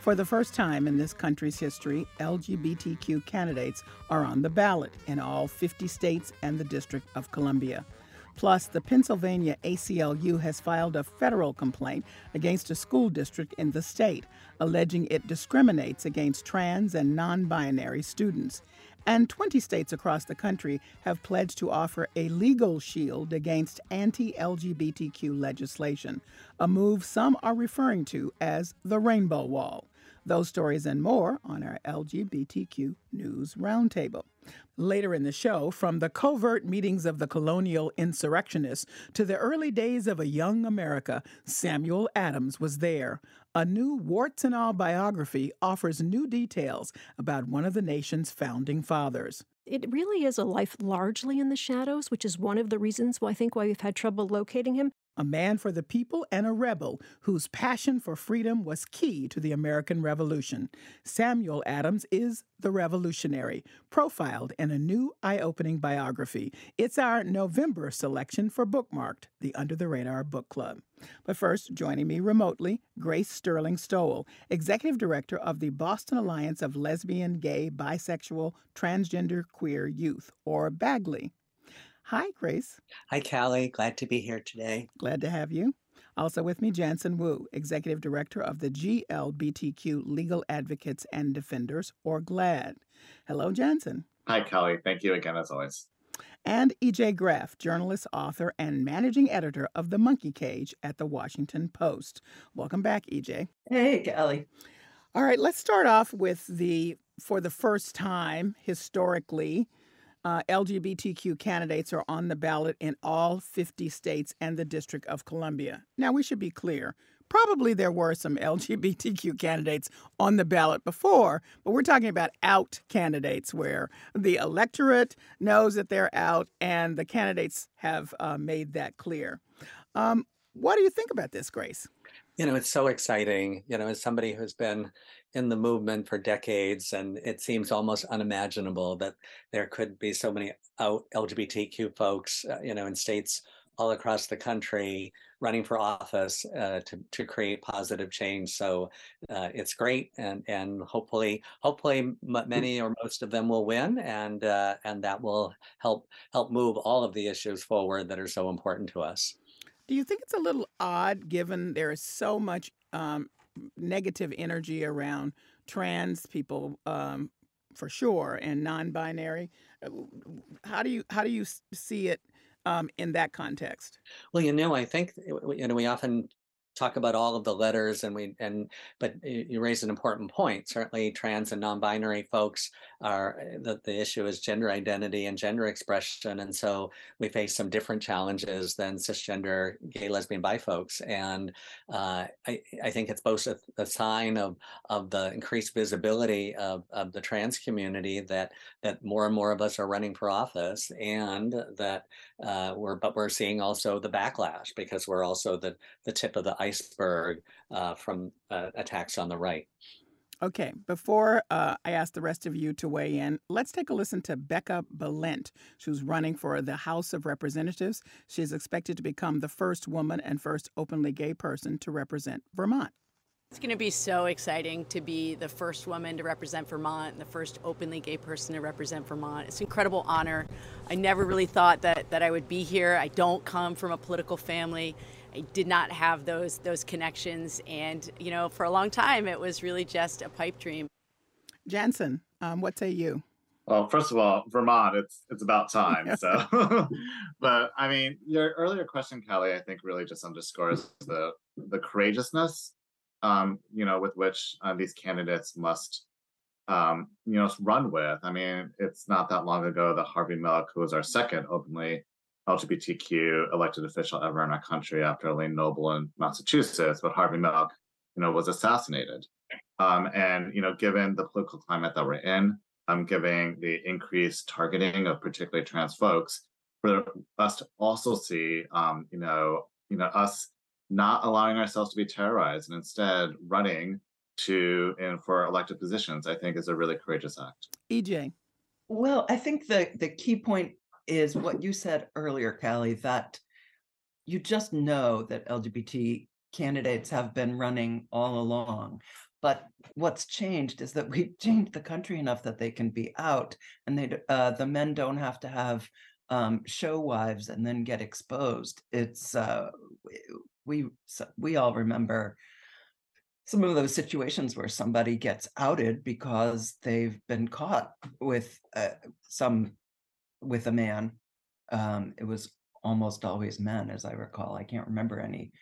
For the first time in this country's history, LGBTQ candidates are on the ballot in all 50 states and the District of Columbia. Plus, the Pennsylvania ACLU has filed a federal complaint against a school district in the state, alleging it discriminates against trans and non binary students. And 20 states across the country have pledged to offer a legal shield against anti LGBTQ legislation, a move some are referring to as the Rainbow Wall. Those stories and more on our LGBTQ News Roundtable. Later in the show, from the covert meetings of the colonial insurrectionists to the early days of a young America, Samuel Adams was there. A new warts and all biography offers new details about one of the nation's founding fathers. It really is a life largely in the shadows, which is one of the reasons why I think why we've had trouble locating him a man for the people and a rebel whose passion for freedom was key to the American Revolution. Samuel Adams is the revolutionary, profiled in a new eye opening biography. It's our November selection for Bookmarked, the Under the Radar Book Club. But first, joining me remotely, Grace Sterling Stowell, Executive Director of the Boston Alliance of Lesbian, Gay, Bisexual, Transgender, Queer Youth, or BAGLY. Hi, Grace. Hi, Callie. Glad to be here today. Glad to have you. Also with me, Jansen Wu, Executive Director of the GLBTQ Legal Advocates and Defenders, or GLAD. Hello, Jansen. Hi, Callie. Thank you again, as always. And EJ Graff, journalist, author, and managing editor of The Monkey Cage at The Washington Post. Welcome back, EJ. Hey, Callie. All right, let's start off with the, for the first time historically, uh, LGBTQ candidates are on the ballot in all 50 states and the District of Columbia. Now, we should be clear. Probably there were some LGBTQ candidates on the ballot before, but we're talking about out candidates where the electorate knows that they're out and the candidates have uh, made that clear. Um, what do you think about this, Grace? You know, it's so exciting. You know, as somebody who's been in the movement for decades, and it seems almost unimaginable that there could be so many out LGBTQ folks, uh, you know, in states all across the country running for office uh, to to create positive change. So uh, it's great, and and hopefully hopefully mm. many or most of them will win, and uh, and that will help help move all of the issues forward that are so important to us. Do you think it's a little odd, given there is so much um, negative energy around trans people um, for sure and non-binary. Uh, how do you how do you see it um, in that context? Well, you know, I think you know we often talk about all of the letters and we and but you raise an important point certainly trans and non-binary folks are eh, the, the issue is gender identity and gender expression and so we face some different challenges than cisgender gay lesbian bi folks and uh, I, I think it's both a, a, sign of of the increased visibility of, of the trans community that that more and more of us are running for office and that uh, we're but we're seeing also the backlash because we're also the the tip of the iceberg uh, from uh, attacks on the right. Okay, before uh, I ask the rest of you to weigh in, let's take a listen to Becca Balint, who's running for the House of Representatives. She is expected to become the first woman and first openly gay person to represent Vermont. It's going to be so exciting to be the first woman to represent Vermont and the first openly gay person to represent Vermont. It's an incredible honor. I never really thought that, that I would be here. I don't come from a political family. I did not have those those connections, and you know, for a long time, it was really just a pipe dream. Jansen, um, what say you? Well, first of all, Vermont, it's it's about time. So, but I mean, your earlier question, Kelly, I think really just underscores the the courageousness, um, you know, with which uh, these candidates must, um, you know, run with. I mean, it's not that long ago that Harvey Milk, who was our second openly LGBTQ elected official ever in our country after Elaine Noble in Massachusetts, but Harvey Milk, you know, was assassinated. Um, and you know, given the political climate that we're in, um, giving the increased targeting of particularly trans folks, for us to also see, um, you know, you know, us not allowing ourselves to be terrorized and instead running to and for elected positions, I think is a really courageous act. EJ. Well, I think the the key point is what you said earlier, Callie, that you just know that LGBT candidates have been running all along. But what's changed is that we've changed the country enough that they can be out, and they uh, the men don't have to have um, show wives and then get exposed. It's uh, we we all remember some of those situations where somebody gets outed because they've been caught with uh, some with a man. Um, it was almost always men, as I recall. I can't remember any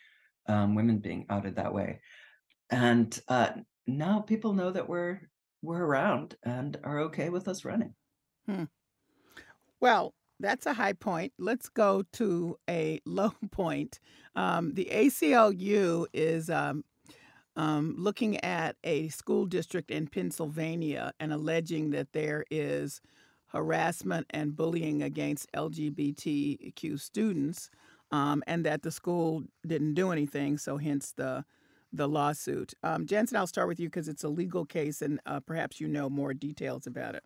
um, women being outed that way and uh, now people know that we're we're around and are okay with us running. Hmm. Well, that's a high point. Let's go to a low point. Um, the ACLU is um, um, looking at a school district in Pennsylvania and alleging that there is harassment and bullying against LGBTQ students, um, and that the school didn't do anything. So, hence the the lawsuit. Um, Jansen, I'll start with you because it's a legal case and uh, perhaps you know more details about it.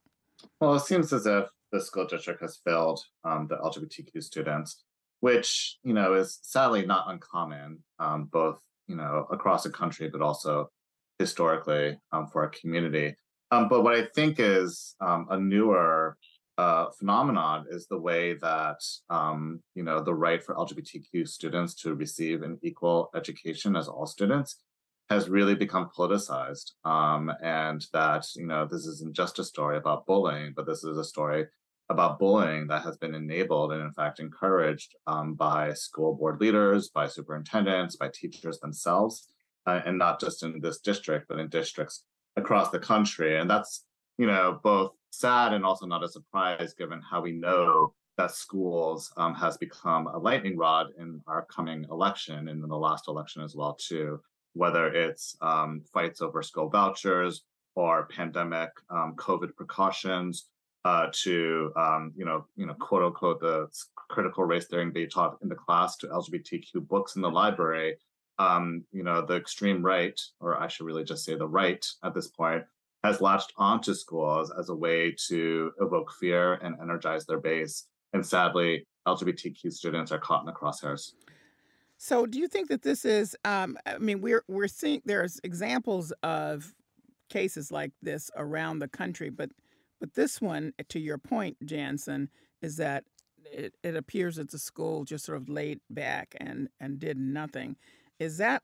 Well, it seems as if the school district has failed um, the LGBTQ students, which you know is sadly not uncommon, um, both you know across the country, but also historically um, for our community. Um, but what I think is um, a newer uh, phenomenon is the way that um, you know the right for LGBTQ students to receive an equal education as all students has really become politicized, um, and that you know this isn't just a story about bullying, but this is a story about bullying that has been enabled and in fact encouraged um, by school board leaders, by superintendents, by teachers themselves, uh, and not just in this district, but in districts across the country, and that's you know both sad and also not a surprise given how we know that schools um, has become a lightning rod in our coming election and in the last election as well too. Whether it's um, fights over school vouchers or pandemic um, covid precautions uh, to um, you know you know quote unquote the critical race theory being taught in the class to lgbtq books in the library um, you know the extreme right or i should really just say the right at this point has latched onto schools as a way to evoke fear and energize their base. And sadly, LGBTQ students are caught in the crosshairs. So, do you think that this is? Um, I mean, we're we're seeing there's examples of cases like this around the country, but but this one, to your point, Jansen, is that it, it appears that the school just sort of laid back and and did nothing. Is that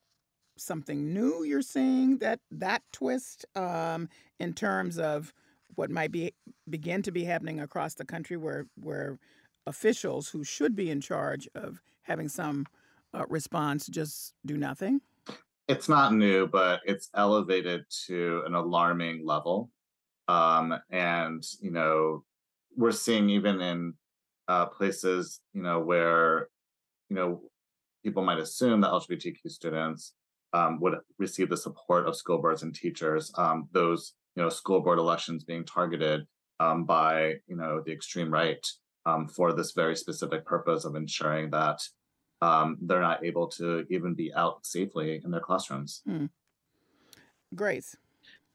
something new you're seeing that that twist um, in terms of what might be begin to be happening across the country where where officials who should be in charge of having some uh, response just do nothing? It's not new but it's elevated to an alarming level. Um, and you know we're seeing even in uh, places you know where you know people might assume that lgbtq students um, would receive the support of school boards and teachers. Um, those you know school board elections being targeted um, by you know the extreme right um, for this very specific purpose of ensuring that um, they're not able to even be out safely in their classrooms. Hmm. Grace.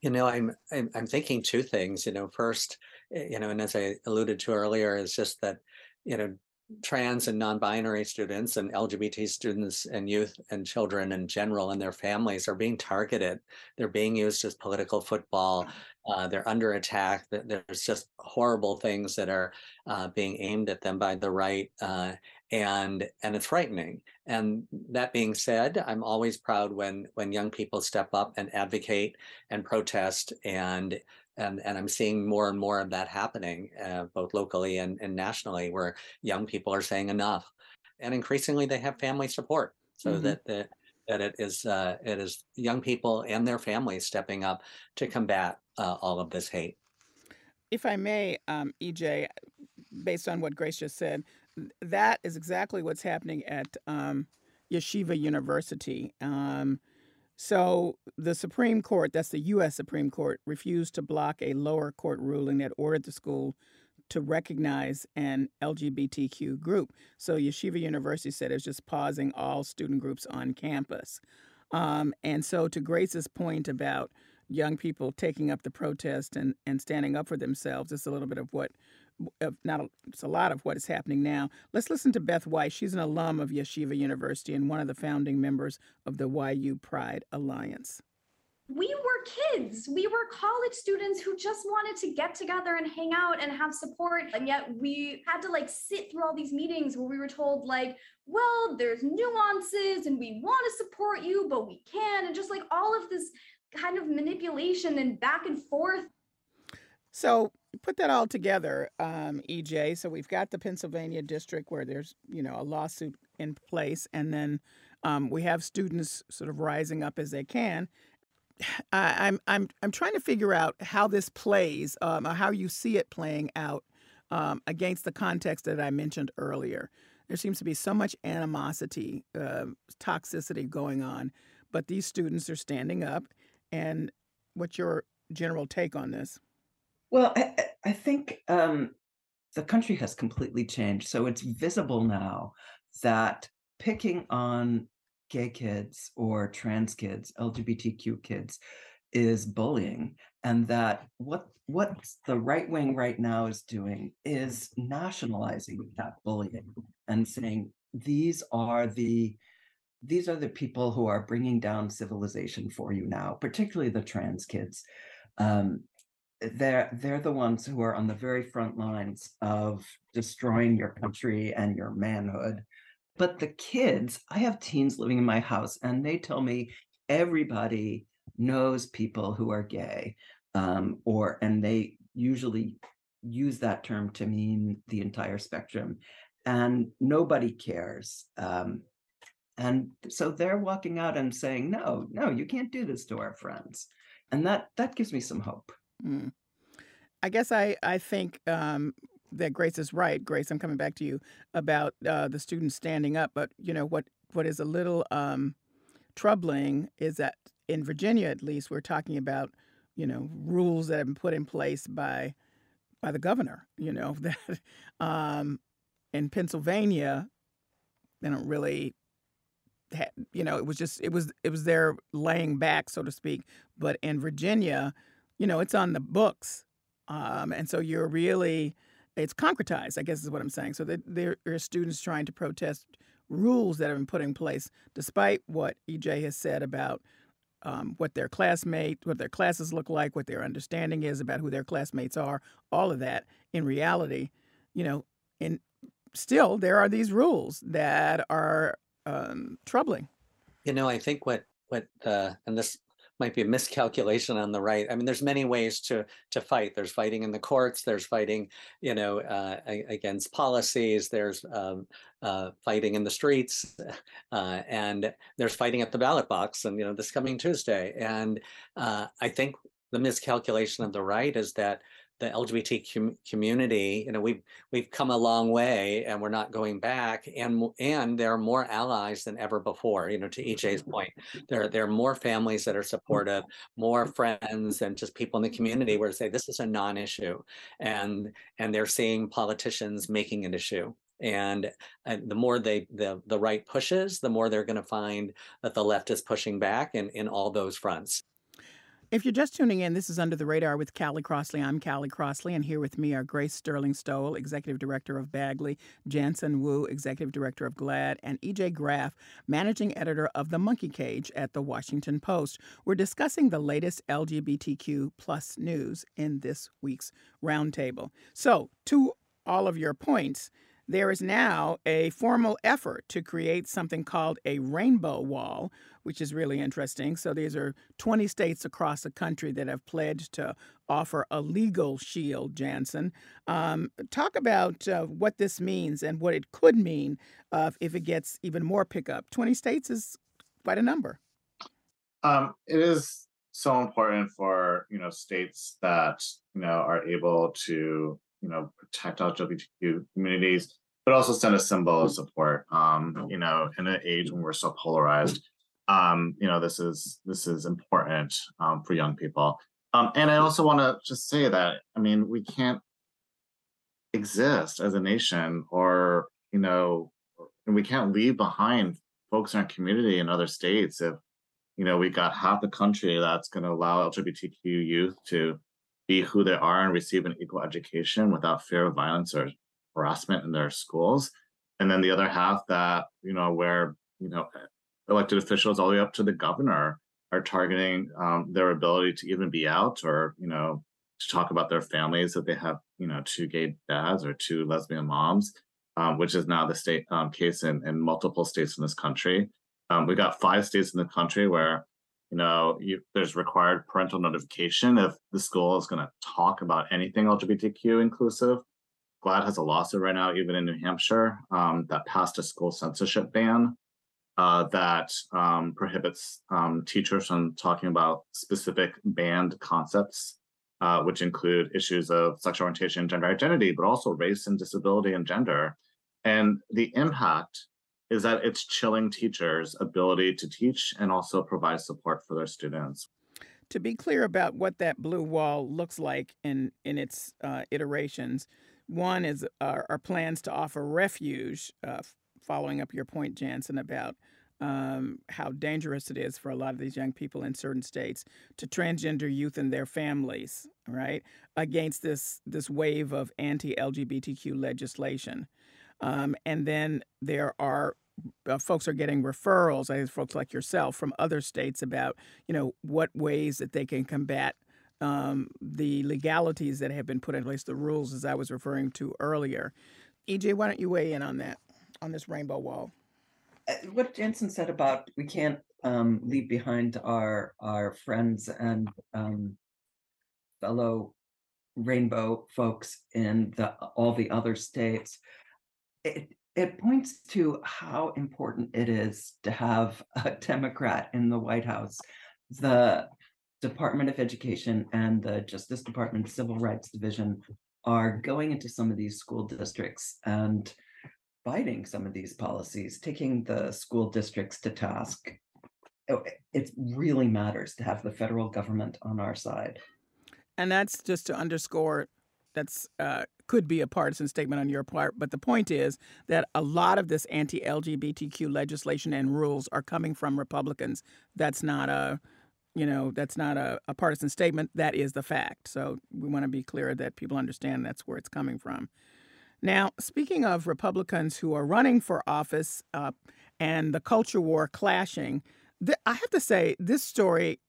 You know, I'm, I'm I'm thinking two things. You know, first, eh, you know, and as I alluded to earlier, is just that you know trans and non-binary students and LGBT students and youth and children in general and their families are being targeted. They're being used as political football. Uh, they're under attack. There's just horrible things that are uh, being aimed at them by the right, uh, and and it's frightening. And that being said, I'm always proud when when young people step up and advocate and protest and and and I'm seeing more and more of that happening, uh, both locally and, and nationally, where young people are saying enough, and increasingly they have family support, so mm-hmm. that that that it is uh, it is young people and their families stepping up to combat uh, all of this hate. If I may, um, EJ, based on what Grace just said, that is exactly what's happening at um, Yeshiva University. Um, so the Supreme Court, that's the U.S. Supreme Court, refused to block a lower court ruling that ordered the school to recognize an LGBTQ group. So Yeshiva University said it's just pausing all student groups on campus. Um, and so, to Grace's point about young people taking up the protest and, and standing up for themselves, it's a little bit of what not a, it's a lot of what is happening now. Let's listen to Beth White. She's an alum of Yeshiva University and one of the founding members of the YU Pride Alliance. We were kids. We were college students who just wanted to get together and hang out and have support. And yet we had to like sit through all these meetings where we were told, like, well, there's nuances and we want to support you, but we can. And just like all of this kind of manipulation and back and forth. So put that all together, um, EJ. So we've got the Pennsylvania district where there's you know a lawsuit in place, and then um, we have students sort of rising up as they can. I, am I'm I'm trying to figure out how this plays, um, or how you see it playing out um, against the context that I mentioned earlier. There seems to be so much animosity, uh, toxicity going on, but these students are standing up. And what's your general take on this? Well, I, think um, the country has completely changed. So it's visible now that picking on gay kids or trans kids, LGBTQ kids, is bullying, and that what what the right wing right now is doing is nationalizing that bullying and saying these are the these are the people who are bringing down civilization for you now, particularly the trans kids. Um, they're they're the ones who are on the very front lines of destroying your country and your manhood. But the kids i have teens living in my house and they tell me everybody knows people who are gay um, or and they usually use that term to mean the entire spectrum and nobody cares um, and so they're walking out and saying no no you can't do this to our friends and that that gives me some hope Mm. I guess I I think um, that Grace is right. Grace, I'm coming back to you about uh, the students standing up. But you know what what is a little um, troubling is that in Virginia, at least, we're talking about you know rules that have been put in place by by the governor. You know that um, in Pennsylvania, they don't really you know it was just it was it was their laying back so to speak but in virginia you know, it's on the books. Um, and so you're really, it's concretized, I guess is what I'm saying. So there are students trying to protest rules that have been put in place, despite what EJ has said about um, what their classmate, what their classes look like, what their understanding is about who their classmates are, all of that. In reality, you know, and still there are these rules that are um, troubling. You know, I think what what uh, and this might be a miscalculation on the right. I mean, there's many ways to to fight. There's fighting in the courts. There's fighting, you know, uh, against policies. There's um, uh, fighting in the streets, uh, and there's fighting at the ballot box. And you know, this coming Tuesday. And uh, I think the miscalculation of the right is that the LGBT com- community, you know, we've we've come a long way, and we're not going back. And and there are more allies than ever before. You know, to EJ's mm-hmm. point, there there are more families that are supportive, more friends, and just people in the community where say this is a non-issue, and and they're seeing politicians making an issue. And, and the more they the the right pushes, the more they're going to find that the left is pushing back in in all those fronts. If you're just tuning in, this is Under the Radar with Callie Crossley. I'm Callie Crossley, and here with me are Grace Sterling Stowell, Executive Director of BAGLY, Jansen Wu, Executive Director of GLAD, and EJ Graff, Managing Editor of The Monkey Cage at The Washington Post. We're discussing the latest LGBTQ plus news in this week's roundtable. So, to all of your points, there is now a formal effort to create something called a rainbow wall, which is really interesting. So these are 20 states across the country that have pledged to offer a legal shield, Jansen. Um, talk about uh, what this means and what it could mean uh, if it gets even more pickup. 20 states is quite a number. Um, it is so important for you know states that you know are able to you know protect LGBTQ communities, but also send a symbol of support. Um, you know, in an age when we're so polarized, um, you know, this is this is important um, for young people. Um, and I also want to just say that I mean we can't exist as a nation, or you know, and we can't leave behind folks in our community in other states if you know we got half the country that's going to allow LGBTQ youth to be who they are and receive an equal education without fear of violence or harassment in their schools. And then the other half that you know where you know elected officials all the way up to the governor are targeting um, their ability to even be out or you know to talk about their families that they have you know two gay dads or two lesbian moms um, which is now the state um, case in, in multiple states in this country. Um, we got five states in the country where you know you, there's required parental notification if the school is going to talk about anything lgbtq inclusive. GLAD has a lawsuit right now even in new hampshire um, that passed a school censorship ban uh, that um, prohibits um, teachers from talking about specific banned concepts uh, which include issues of sexual orientation and gender identity but also race and disability and gender. And the impact is that it's chilling teachers' ability to teach and also provide support for their students. To be clear about what that blue wall looks like in in its uh, iterations, one is our, our, plans to offer refuge. Uh, following up your point, Jansen, about um, how dangerous it is for a lot of these young people in certain states to transgender youth and their families, right, against this this wave of anti-LGBTQ legislation. Um, and then there are uh, folks are getting referrals, I folks like yourself from other states about, you know, what ways that they can combat um, the legalities that have been put in place, the rules as I was referring to earlier. EJ, why don't you weigh in on that, on this rainbow wall? Uh, what Jansen said about we can't um, leave behind our our friends and um, fellow rainbow folks in the all the other states it it points to how important it is to have a Democrat in the White House. The Department of Education and the Justice Department Civil Rights Division are going into some of these school districts and fighting some of these policies, taking the school districts to task. Oh, it really matters to have the federal government on our side. And that's just to underscore that's uh, could be a partisan statement on your part, but the point is that a lot of this anti-LGBTQ legislation and rules are coming from Republicans. That's not a you know that's not a, a partisan statement. That is the fact. So we want to be clear that people understand that's where it's coming from. Now speaking of republicans who are running for office uh, and the culture war clashing th- i have to say this story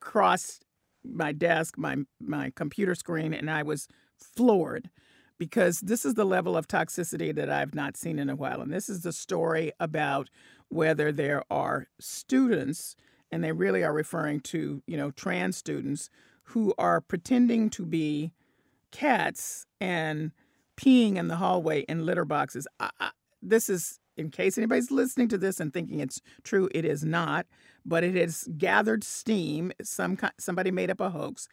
crossed my desk my my computer screen and i was floored because this is the level of toxicity that I've not seen in a while. And this is the story about whether there are students, and they really are referring to, you know, trans students who are pretending to be cats and peeing in the hallway in litter boxes. I, I, this is, in case anybody's listening to this and thinking it's true, it is not, but it has gathered steam. Some somebody made up a hoax.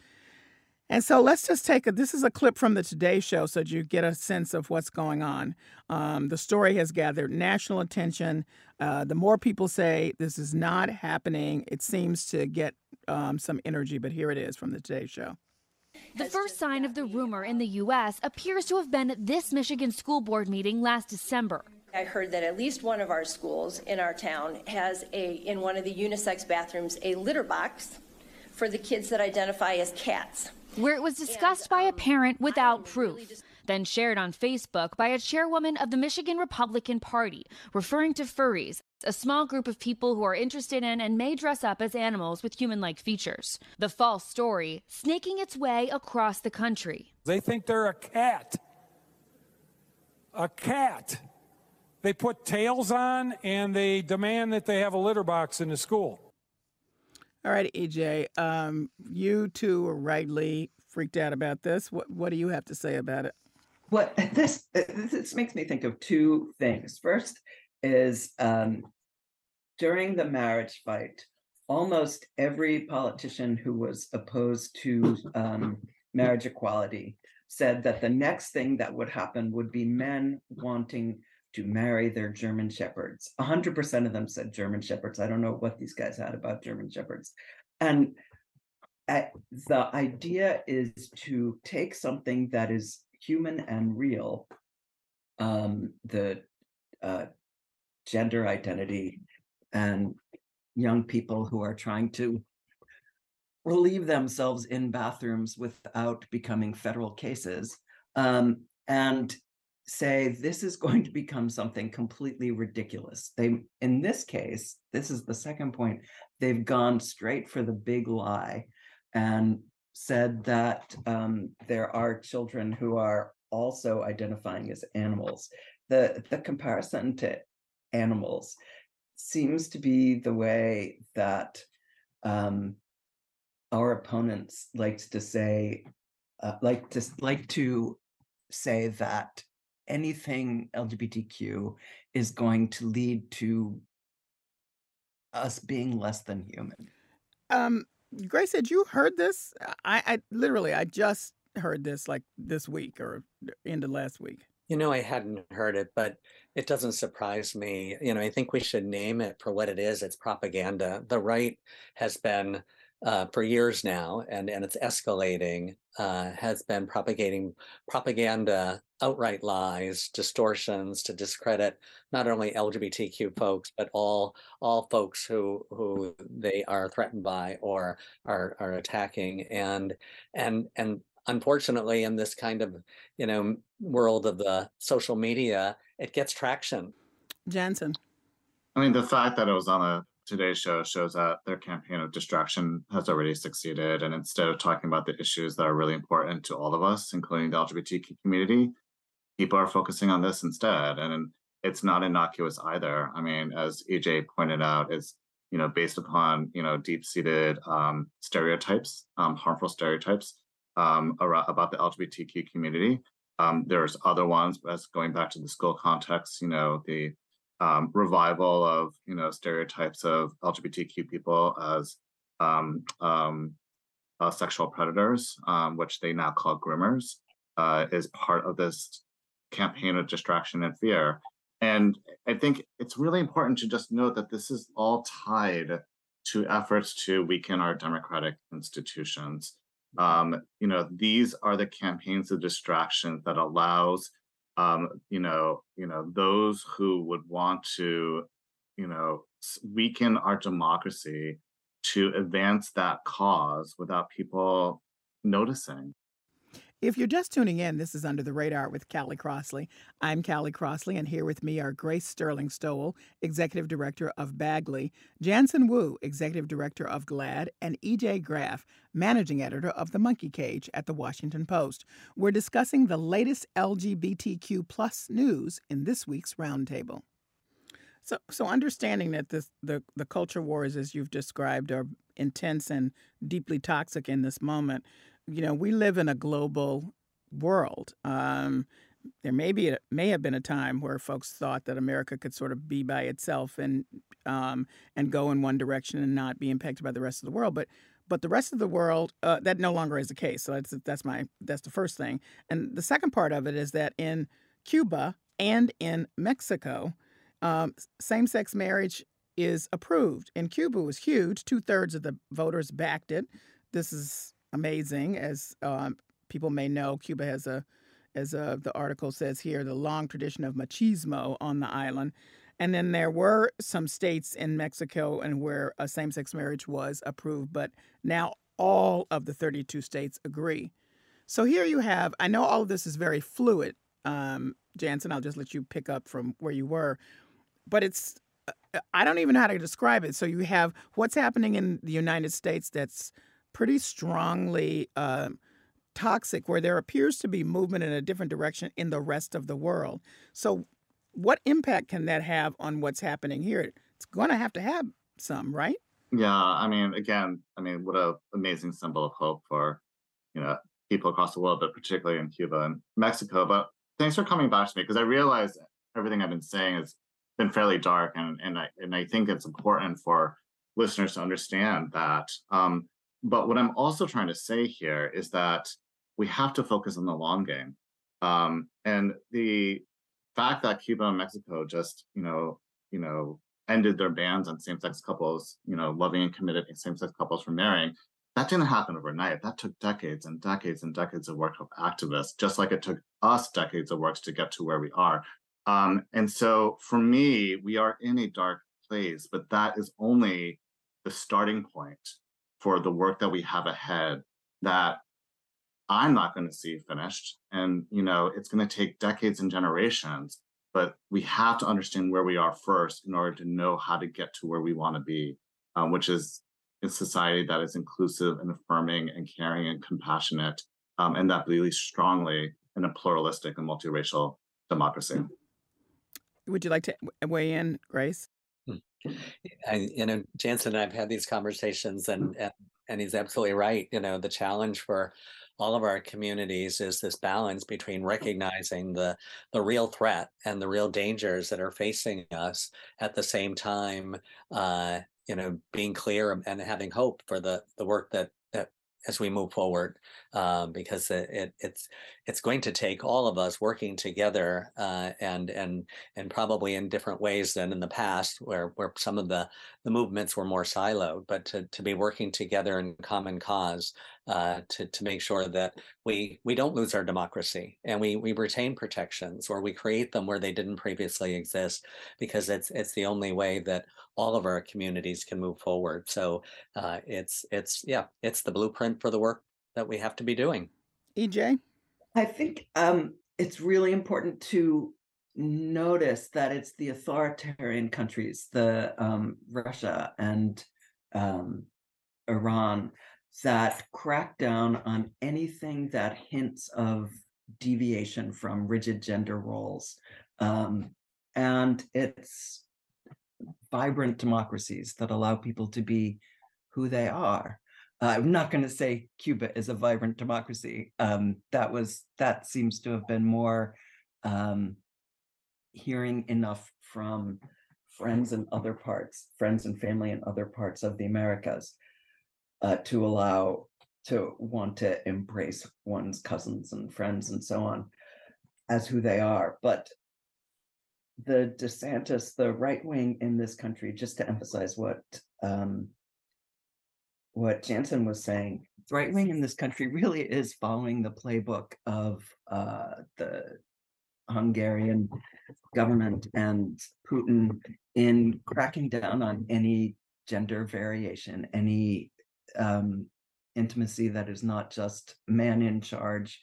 And so let's just take a. This is a clip from the Today Show, so that you get a sense of what's going on. Um, the story has gathered national attention. Uh, the more people say this is not happening, it seems to get um, some energy. But here it is from the Today Show. The first sign of the rumor in the U.S. appears to have been this Michigan school board meeting last December. I heard that at least one of our schools in our town has a, in one of the unisex bathrooms, a litter box for the kids that identify as cats where it was discussed by a parent without proof, then shared on Facebook by a chairwoman of the Michigan Republican Party, referring to furries, a small group of people who are interested in and may dress up as animals with human like features. The false story snaking its way across the country. They think they're a cat. a cat. They put tails on and they demand that they have a litter box in the school. All right, EJ, um, you too are rightly freaked out about this. What, what do you have to say about it? What this this makes me think of two things. First is um, during the marriage fight, almost every politician who was opposed to um, marriage equality said that the next thing that would happen would be men wanting to marry their German shepherds. 100% of them said German shepherds. I don't know what these guys had about German shepherds. And uh, the idea is to take something that is human and real, um, the uh, gender identity, and young people who are trying to relieve themselves in bathrooms without becoming federal cases, um, and say this is going to become something completely ridiculous. They, in this case, this is the second point, they've gone straight for the big lie and said that um, there are children who are also identifying as animals. The, the comparison to animals seems to be the way that um, our opponents likes to say, uh, like to like to say that anything LGBTQ is going to lead to us being less than human. Um, Grace, had you heard this? I, I literally, I just heard this like this week or end of last week. You know, I hadn't heard it, but it doesn't surprise me. You know, I think we should name it for what it is. It's propaganda. The right has been uh, for years now, and and it's escalating. Uh, has been propagating propaganda, outright lies, distortions to discredit not only LGBTQ folks but all all folks who who they are threatened by or are are attacking, and and and unfortunately, in this kind of you know world of the social media, it gets traction. Jansen. I mean, the fact that it was on a today's show shows that their campaign of distraction has already succeeded. And instead of talking about the issues that are really important to all of us, including the LGBTQ community, people are focusing on this instead. And it's not innocuous either. I mean, as EJ pointed out, it's you know based upon you know deep-seated um, stereotypes, um, harmful stereotypes um, about the LGBTQ community. Um, there's other ones, as going back to the school context, you know, the um, revival of you know stereotypes of LGBTQ people as um, uh, sexual predators, which they now call groomers, uh, is part of this campaign of distraction and fear. And I think it's really important to just note that this is all tied to efforts to weaken our democratic institutions. Um, you know, these are the campaigns of distraction that allows um, you know, you know, those who would want to, you know, weaken our democracy to advance that cause without people noticing. If you're just tuning in, this is Under the Radar with Callie Crossley. I'm Callie Crossley, and here with me are Grace Sterling Stowell, Executive Director of BAGLY, Jansen Wu, Executive Director of GLAD, and EJ Graff, Managing Editor of The Monkey Cage at The Washington Post. We're discussing the latest LGBTQ plus news in this week's roundtable. So, so understanding that this, the the culture wars, as you've described, are intense and deeply toxic in this moment you know, we live in a global world. Um, there may be a, may have been a time where folks thought that America could sort of be by itself and um, and go in one direction and not be impacted by the rest of the world. But but the rest of the world uh, that no longer is the case. So that's that's my that's the first thing. And the second part of it is that in Cuba and in Mexico, um, same sex marriage is approved. In Cuba, was huge. Two thirds of the voters backed it. This is amazing. As um, people may know, Cuba has a, as uh, the article says here, the long tradition of machismo on the island. And then there were some states in Mexico and where a same-sex marriage was approved, but now all of the 32 states agree. So here you have. I know all of this is very fluid, um, Jansen. I'll just let you pick up from where you were, but it's. Uh, I don't even know how to describe it. So you have what's happening in the United States that's pretty strongly uh, toxic, where there appears to be movement in a different direction in the rest of the world. So, what impact can that have on what's happening here? It's going to have to have some, right? Yeah, I mean, again, I mean, what a amazing symbol of hope for you know people across the world, but particularly in Cuba and Mexico. But thanks for coming back to me because I realize everything I've been saying has been fairly dark, and and I and I think it's important for listeners to understand that. Um, but what I'm also trying to say here is that we have to focus on the long game, um, and the fact that Cuba and Mexico just you know you know ended their bans on same-sex couples, you know, loving and committed same-sex couples from marrying, that didn't happen overnight. That took decades and decades and decades of work of activists, just like it took us decades of work to get to where we are. Um, and so for me, we are in a dark place, but that is only the starting point for the work that we have ahead that I'm not going to see finished. And, you know, it's going to take decades and generations but we have to understand where we are first in order to know how to get to where we want to be, um, which is a society that is inclusive and affirming and caring and compassionate, um, and that believes strongly in a pluralistic and multiracial democracy. Would you like to weigh in, Grace? Hmm. I, you know, Jansen and I've had these conversations, and, and and he's absolutely right. You know, the challenge for all of our communities is this balance between recognizing the the real threat and the real dangers that are facing us at the same time uh, you know being clear and having hope for the the work that as we move forward um, because it, it, it's it's going to take all of us working together uh, and and and probably in different ways than in the past where where some of the the movements were more siloed but to, to be working together in common cause uh, to to make sure that we we don't lose our democracy and we we retain protections or we create them where they didn't previously exist because it's it's the only way that all of our communities can move forward so uh, it's it's yeah it's the blueprint for the work that we have to be doing. EJ? I think um, it's really important to notice that it's the authoritarian countries, the um, Russia and um, Iran, that crack down on anything that hints of deviation from rigid gender roles. Um, and it's vibrant democracies that allow people to be who they are. Uh, I'm not going to say Cuba is a vibrant democracy. Um, that was that seems to have been more um, hearing enough from friends in other parts, friends and family in other parts of the Americas, uh, to allow to want to embrace one's cousins and friends and so on as who they are. But the DeSantis, the right wing in this country, just to emphasize what um, what Jansen was saying, the right wing in this country really is following the playbook of uh, the Hungarian government and Putin in cracking down on any gender variation, any um, intimacy that is not just man in charge,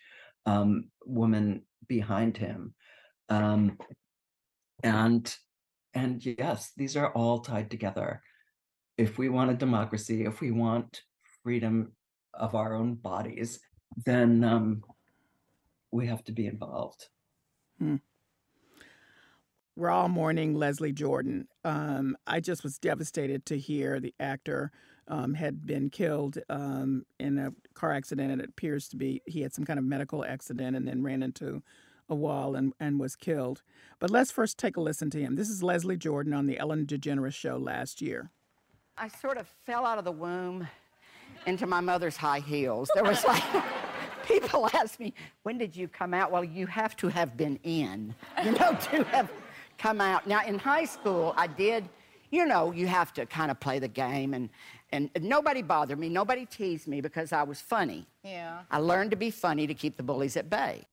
um, woman behind him. Um, and and yes, these are all tied together if we want a democracy, if we want freedom of our own bodies, then um, we have to be involved. Hmm. We're all mourning Leslie Jordan. Um, I just was devastated to hear the actor um, had been killed um, in a car accident. And it appears to be he had some kind of medical accident and then ran into a wall and, and was killed. But let's first take a listen to him. This is Leslie Jordan on the Ellen DeGeneres show last year. I sort of fell out of the womb into my mother's high heels. There was like, people ask me, when did you come out? Well, you have to have been in, you know, to have come out. Now, in high school, I did, you know, you have to kind of play the game, and, and nobody bothered me. Nobody teased me because I was funny. Yeah. I learned to be funny to keep the bullies at bay.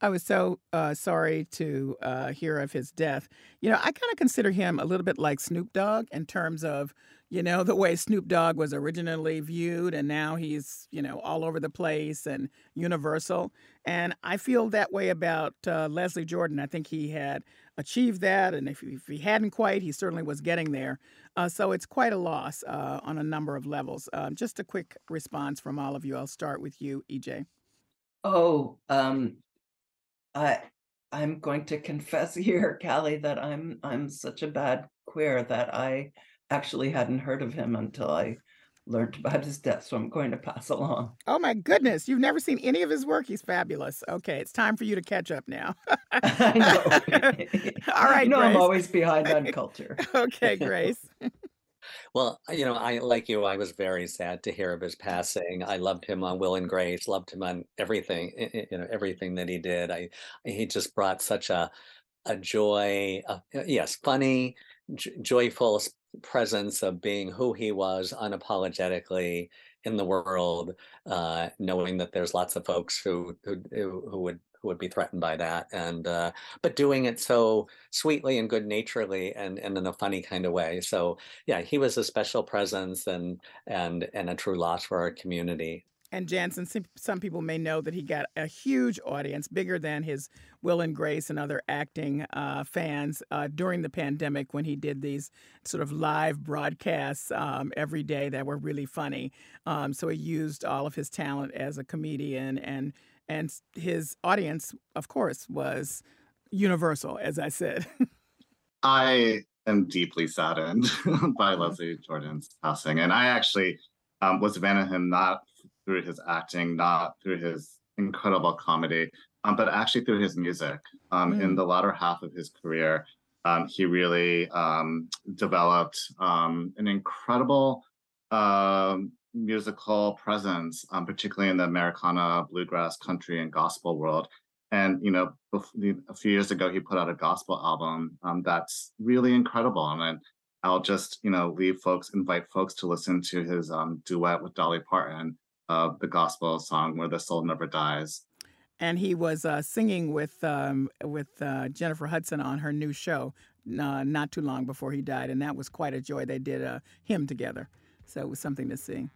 I was so uh, sorry to uh, hear of his death. You know, I kind of consider him a little bit like Snoop Dogg in terms of, you know, the way Snoop Dogg was originally viewed, and now he's, you know, all over the place and universal. And I feel that way about uh, Leslie Jordan. I think he had achieved that, and if, if he hadn't quite, he certainly was getting there. Uh, so it's quite a loss uh, on a number of levels. Um, just a quick response from all of you. I'll start with you, EJ. Oh, um, I I'm going to confess here, Callie, that I'm I'm such a bad queer that I actually hadn't heard of him until I learned about his death. So I'm going to pass along. Oh my goodness, you've never seen any of his work. He's fabulous. Okay, it's time for you to catch up now. I know. All right, no, I'm always behind on culture. okay, Grace. Well, you know, I like you, I was very sad to hear of his passing. I loved him on Will and Grace, loved him on everything, i- i- you know, everything that he did. I he just brought such a a joy, uh, yes, funny, j- joyful s- presence of being who he was unapologetically in the world, uh, knowing that there's lots of folks who who who would who would be threatened by that, and uh, but doing it so sweetly and good naturedly and and in a funny kind of way. So yeah, he was a special presence and and and a true loss for our community. And Jansen, some, people may know that he got a huge audience, bigger than his Will and Grace and other acting uh, fans uh, during the pandemic when he did these sort of live broadcasts um, every day that were really funny. Um, so he used all of his talent as a comedian, and and his audience, of course, was universal, as I said. I am deeply saddened by Leslie Jordan's passing, and I actually um, was a fan of him not through his acting, not through his incredible comedy, um, but actually through his music. Um, In Mm. the latter half of his career, um, he really um, developed um, an incredible um, musical presence, um, particularly in the Americana, bluegrass, country, and gospel world. And you know, a few years ago, he put out a gospel album um, that's really incredible. And then I'll just you know leave folks, invite folks to listen to his um, duet with Dolly Parton of the gospel song "Where the Soul Never Dies." and he was uh, singing with um, with uh, Jennifer Hudson on her new show uh, not too long before he died, and that was quite a joy. They did a hymn together, so it was something to see.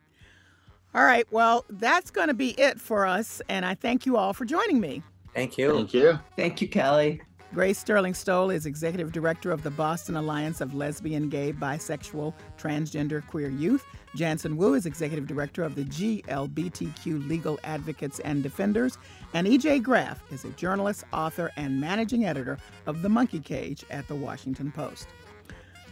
All right, well, that's going to be it for us, and I thank you all for joining me. Thank you. Thank you. Thank you, Callie. Grace Sterling Stowell is executive director of the Boston Alliance of Lesbian, Gay, Bisexual, Transgender, Queer Youth. Jansen Wu is executive director of the GLBTQ Legal Advocates and Defenders. And EJ Graff is a journalist, author, and managing editor of The Monkey Cage at The Washington Post.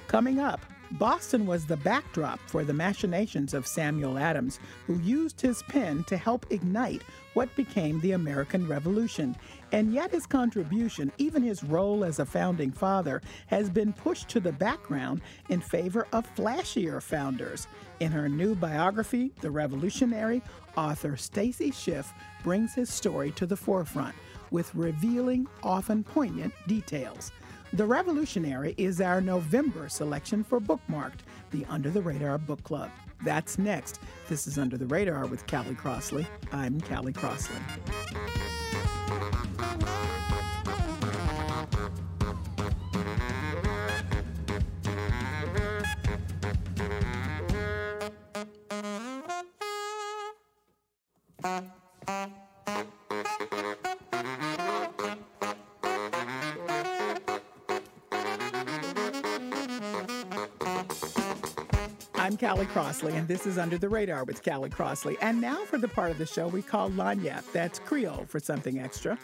Coming up, Boston was the backdrop for the machinations of Samuel Adams, who used his pen to help ignite what became the American Revolution. And yet, his contribution, even his role as a founding father, has been pushed to the background in favor of flashier founders. In her new biography, The Revolutionary, author Stacy Schiff brings his story to the forefront with revealing, often poignant details. The Revolutionary is our November selection for Bookmarked, the Under the Radar Book Club. That's next. This is Under the Radar with Callie Crossley. I'm Callie Crossley. Callie Crossley, and this is Under the Radar with Callie Crossley. And now for the part of the show we call Lagniappe. That's Creole for something extra.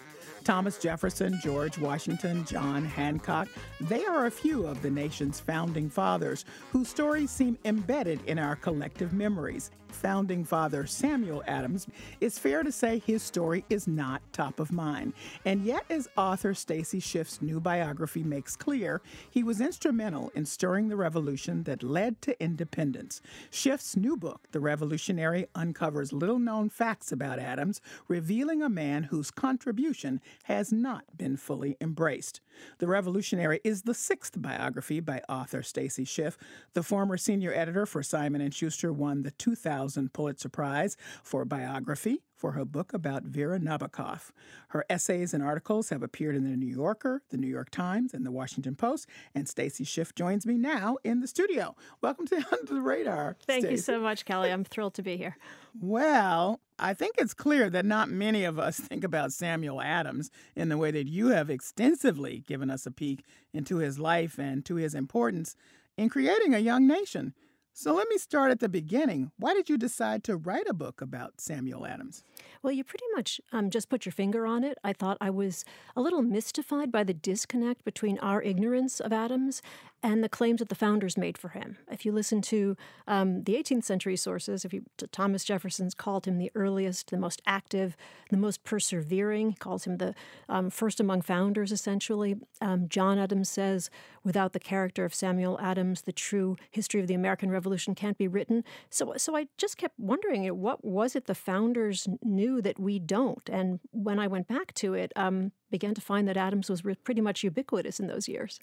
Thomas Jefferson, George Washington, John Hancock, they are a few of the nation's founding fathers whose stories seem embedded in our collective memories. Founding father Samuel Adams, it's fair to say his story is not top of mind. And yet, as author Stacy Schiff's new biography makes clear, he was instrumental in stirring the revolution that led to independence. Schiff's new book, The Revolutionary, uncovers little known facts about Adams, revealing a man whose contribution has not been fully embraced. The Revolutionary is the sixth biography by author Stacy Schiff. The former senior editor for Simon & Schuster won the 2000 Pulitzer Prize for biography for her book about Vera Nabokov. Her essays and articles have appeared in the New Yorker, the New York Times, and the Washington Post. And Stacy Schiff joins me now in the studio. Welcome to Under the Radar. Thank you so much, Kelly. I'm thrilled to be here. Well, I think it's clear that not many of us think about Samuel Adams in the way that you have extensively given us a peek into his life and to his importance in creating a young nation. So let me start at the beginning. Why did you decide to write a book about Samuel Adams? Well, you pretty much um, just put your finger on it. I thought I was a little mystified by the disconnect between our ignorance of Adams and the claims that the founders made for him. If you listen to um, the 18th century sources, if you Thomas Jefferson's called him the earliest, the most active, the most persevering. He calls him the um, first among founders, essentially. Um, John Adams says, without the character of Samuel Adams, the true history of the American Revolution can't be written. So, so I just kept wondering, what was it the founders knew that we don't? And when I went back to it, um, began to find that Adams was pretty much ubiquitous in those years.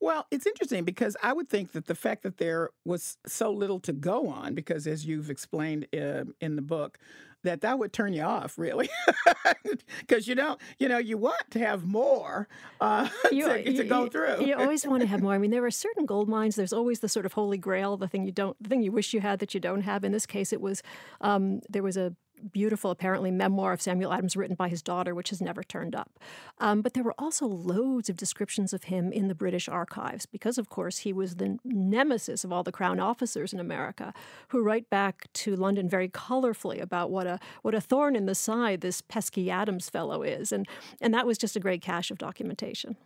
Well, it's interesting because I would think that the fact that there was so little to go on, because as you've explained uh, in the book, that that would turn you off really. Because you don't you know you want to have more uh, you, to, to, go through. you always want to have more. I mean there are certain gold mines there's always the sort of holy grail the thing you don't the thing you wish you had that you don't have. In this case it was um, there was a beautiful, apparently, memoir of Samuel Adams written by his daughter, which has never turned up. Um, but there were also loads of descriptions of him in the British archives, because, of course, he was the nemesis of all the Crown officers in America, who write back to London very colorfully about what a what a thorn in the side this pesky Adams fellow is, and and that was just a great cache of documentation.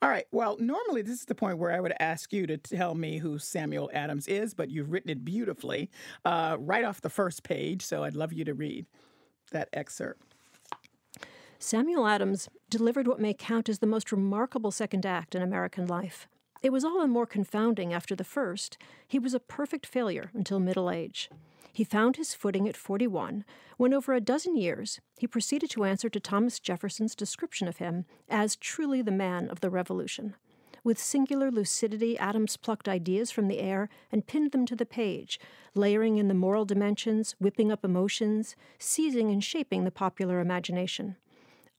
All right. Well, normally this is the point where I would ask you to tell me who Samuel Adams is, but you've written it beautifully uh, right off the first page. So I'd love you to read that excerpt. Samuel Adams delivered what may count as the most remarkable second act in American life. It was all the more confounding after the first. He was a perfect failure until middle age. He found his footing at 41 when, over a dozen years, he proceeded to answer to Thomas Jefferson's description of him as truly the man of the Revolution. With singular lucidity, Adams plucked ideas from the air and pinned them to the page, layering in the moral dimensions, whipping up emotions, seizing and shaping the popular imagination.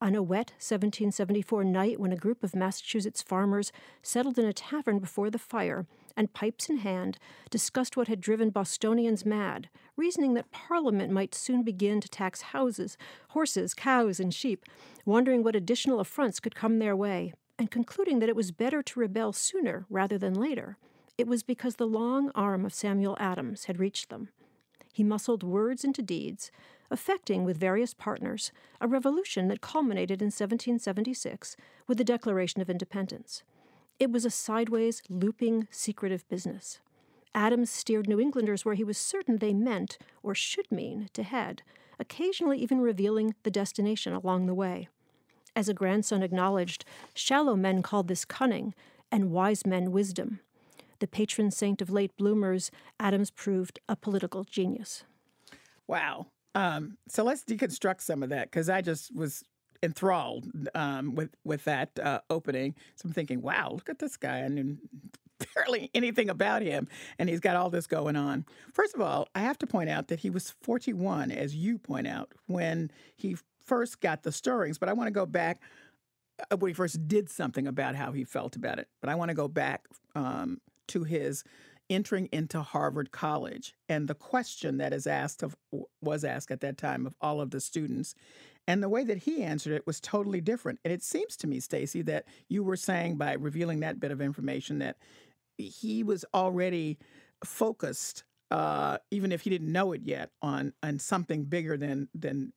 On a wet 1774 night, when a group of Massachusetts farmers settled in a tavern before the fire, and pipes in hand, discussed what had driven Bostonians mad, reasoning that Parliament might soon begin to tax houses, horses, cows, and sheep, wondering what additional affronts could come their way, and concluding that it was better to rebel sooner rather than later. It was because the long arm of Samuel Adams had reached them. He muscled words into deeds, effecting, with various partners, a revolution that culminated in 1776 with the Declaration of Independence. It was a sideways, looping, secretive business. Adams steered New Englanders where he was certain they meant, or should mean, to head, occasionally even revealing the destination along the way. As a grandson acknowledged, shallow men called this cunning, and wise men wisdom. The patron saint of late bloomers, Adams proved a political genius. Wow. Um, so let's deconstruct some of that because I just was enthralled um, with with that uh, opening. So I'm thinking, wow, look at this guy. I knew barely anything about him, and he's got all this going on. First of all, I have to point out that he was 41, as you point out, when he first got the stirrings. But I want to go back uh, when he first did something about how he felt about it. But I want to go back um, to his entering into Harvard College and the question that is asked of was asked at that time of all of the students and the way that he answered it was totally different. And it seems to me, Stacy, that you were saying by revealing that bit of information that he was already focused, uh, even if he didn't know it yet, on on something bigger than than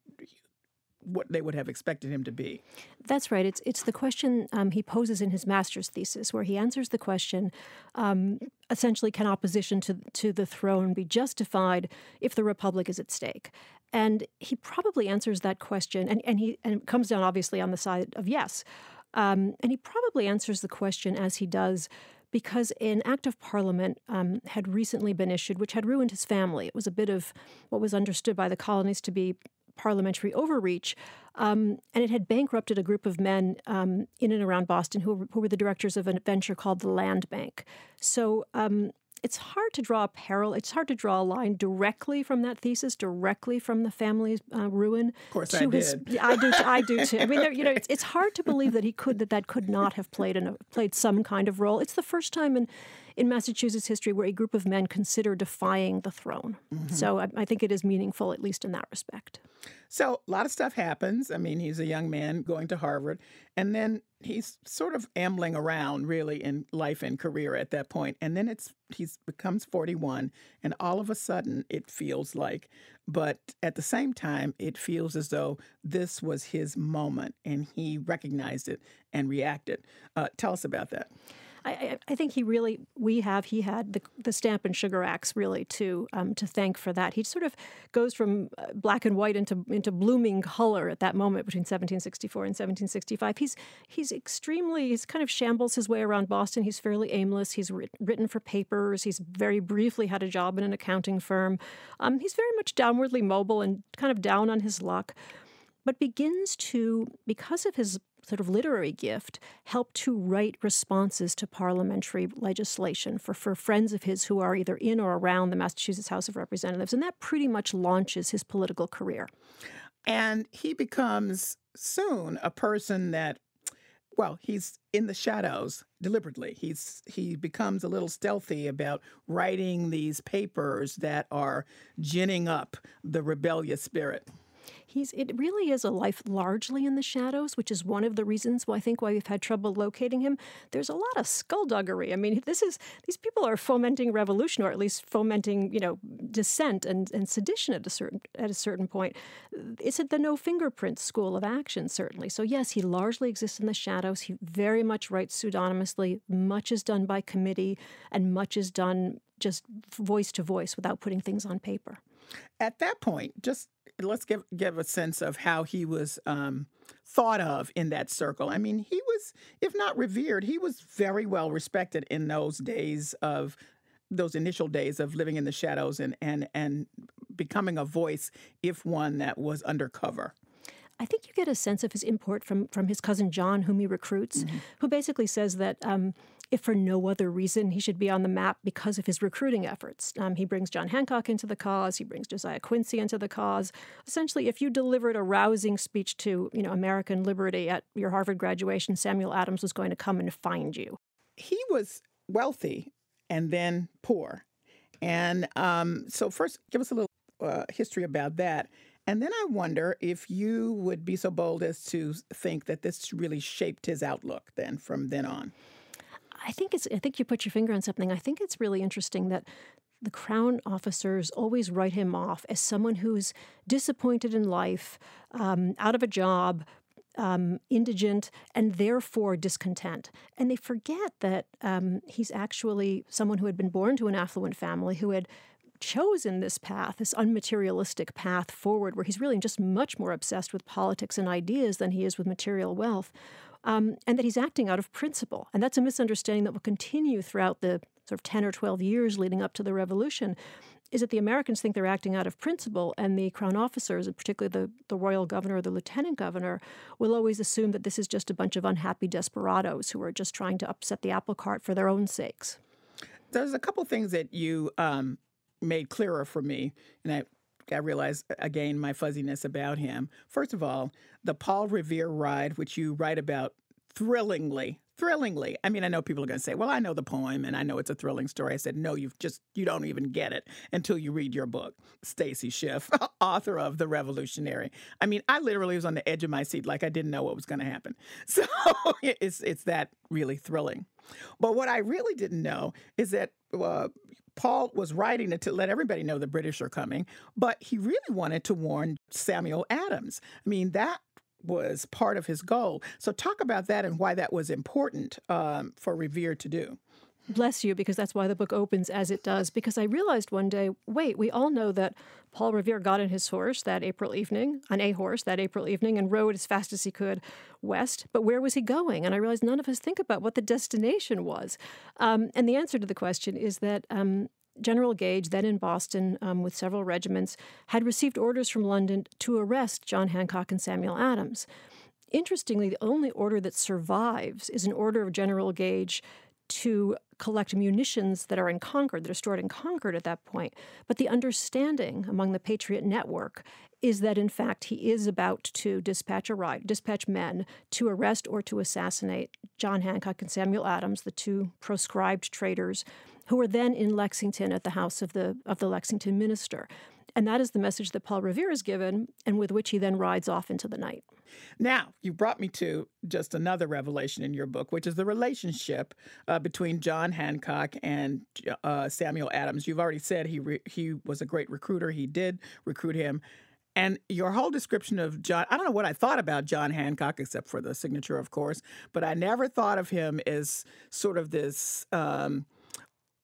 what they would have expected him to be. That's right. It's it's the question um, he poses in his master's thesis, where he answers the question: um, essentially, can opposition to to the throne be justified if the republic is at stake? And he probably answers that question, and, and he and comes down obviously on the side of yes. Um, and he probably answers the question as he does because an act of parliament um, had recently been issued, which had ruined his family. It was a bit of what was understood by the colonies to be parliamentary overreach. Um, and it had bankrupted a group of men um, in and around Boston who were, who were, the directors of an venture called the Land Bank. So um, it's hard to draw a parallel. It's hard to draw a line directly from that thesis, directly from the family's uh, ruin. Of course, I his, did. I do. I do too. I mean, you know, it's, it's hard to believe that he could that that could not have played in a, played some kind of role. It's the first time in in Massachusetts history where a group of men consider defying the throne. Mm-hmm. So I, I think it is meaningful, at least in that respect. So a lot of stuff happens. I mean, he's a young man going to Harvard, and then he's sort of ambling around really in life and career at that point. And then it's he's becomes 41, and all of a sudden it feels like, but at the same time, it feels as though this was his moment, and he recognized it and reacted. Uh, tell us about that. I, I, think he really, we have, he had the, the Stamp and Sugar Acts really to um, to thank for that. He sort of goes from uh, black and white into into blooming color at that moment between 1764 and 1765. He's he's extremely, he's kind of shambles his way around Boston. He's fairly aimless. He's written for papers. He's very briefly had a job in an accounting firm. Um, he's very much downwardly mobile and kind of down on his luck but begins to, because of his sort of literary gift, help to write responses to parliamentary legislation for, for friends of his who are either in or around the Massachusetts House of Representatives. And that pretty much launches his political career. And he becomes soon a person that well, he's in the shadows deliberately. He's he becomes a little stealthy about writing these papers that are ginning up the rebellious spirit he's it really is a life largely in the shadows, which is one of the reasons why I think why we've had trouble locating him. There's a lot of skullduggery. I mean, this is these people are fomenting revolution, or at least fomenting, you know, dissent and, and sedition at a certain at a certain point. It's at the no fingerprint school of action, certainly. So yes, he largely exists in the shadows. He very much writes pseudonymously. Much is done by committee, and much is done just voice to voice without putting things on paper. At that point, just let's give give a sense of how he was um, thought of in that circle. I mean, he was, if not revered, he was very well respected in those days of those initial days of living in the shadows and and and becoming a voice, if one that was undercover. I think you get a sense of his import from from his cousin John, whom he recruits, mm-hmm. who basically says that um, if for no other reason he should be on the map because of his recruiting efforts. Um, he brings John Hancock into the cause. He brings Josiah Quincy into the cause. Essentially, if you delivered a rousing speech to you know American liberty at your Harvard graduation, Samuel Adams was going to come and find you. He was wealthy and then poor, and um, so first, give us a little uh, history about that. And then I wonder if you would be so bold as to think that this really shaped his outlook then from then on. I think it's I think you put your finger on something. I think it's really interesting that the crown officers always write him off as someone who's disappointed in life, um, out of a job, um, indigent, and therefore discontent. And they forget that um, he's actually someone who had been born to an affluent family, who had chosen this path, this unmaterialistic path forward, where he's really just much more obsessed with politics and ideas than he is with material wealth, um, and that he's acting out of principle. And that's a misunderstanding that will continue throughout the sort of 10 or 12 years leading up to the revolution. Is that the Americans think they're acting out of principle, and the crown officers, and particularly the, the royal governor or the lieutenant governor, will always assume that this is just a bunch of unhappy desperados who are just trying to upset the apple cart for their own sakes. There's a couple things that you um, made clearer for me, and I I realize again my fuzziness about him. First of all, the Paul Revere ride, which you write about thrillingly, thrillingly. I mean, I know people are going to say, "Well, I know the poem and I know it's a thrilling story." I said, "No, you've just you don't even get it until you read your book." Stacy Schiff, author of The Revolutionary. I mean, I literally was on the edge of my seat like I didn't know what was going to happen. So, it's it's that really thrilling. But what I really didn't know is that uh, Paul was writing it to let everybody know the British are coming, but he really wanted to warn Samuel Adams. I mean, that was part of his goal. So, talk about that and why that was important um, for Revere to do. Bless you, because that's why the book opens as it does. Because I realized one day, wait, we all know that Paul Revere got on his horse that April evening, on a horse that April evening, and rode as fast as he could west. But where was he going? And I realized none of us think about what the destination was. Um, and the answer to the question is that um, General Gage, then in Boston um, with several regiments, had received orders from London to arrest John Hancock and Samuel Adams. Interestingly, the only order that survives is an order of General Gage to collect munitions that are in Concord, that are stored in Concord at that point. But the understanding among the Patriot network is that in fact he is about to dispatch a ride, dispatch men to arrest or to assassinate John Hancock and Samuel Adams, the two proscribed traitors, who were then in Lexington at the house of the of the Lexington minister. And that is the message that Paul Revere is given, and with which he then rides off into the night. Now, you brought me to just another revelation in your book, which is the relationship uh, between John Hancock and uh, Samuel Adams. You've already said he re- he was a great recruiter. He did recruit him. And your whole description of John, I don't know what I thought about John Hancock, except for the signature, of course, but I never thought of him as sort of this um,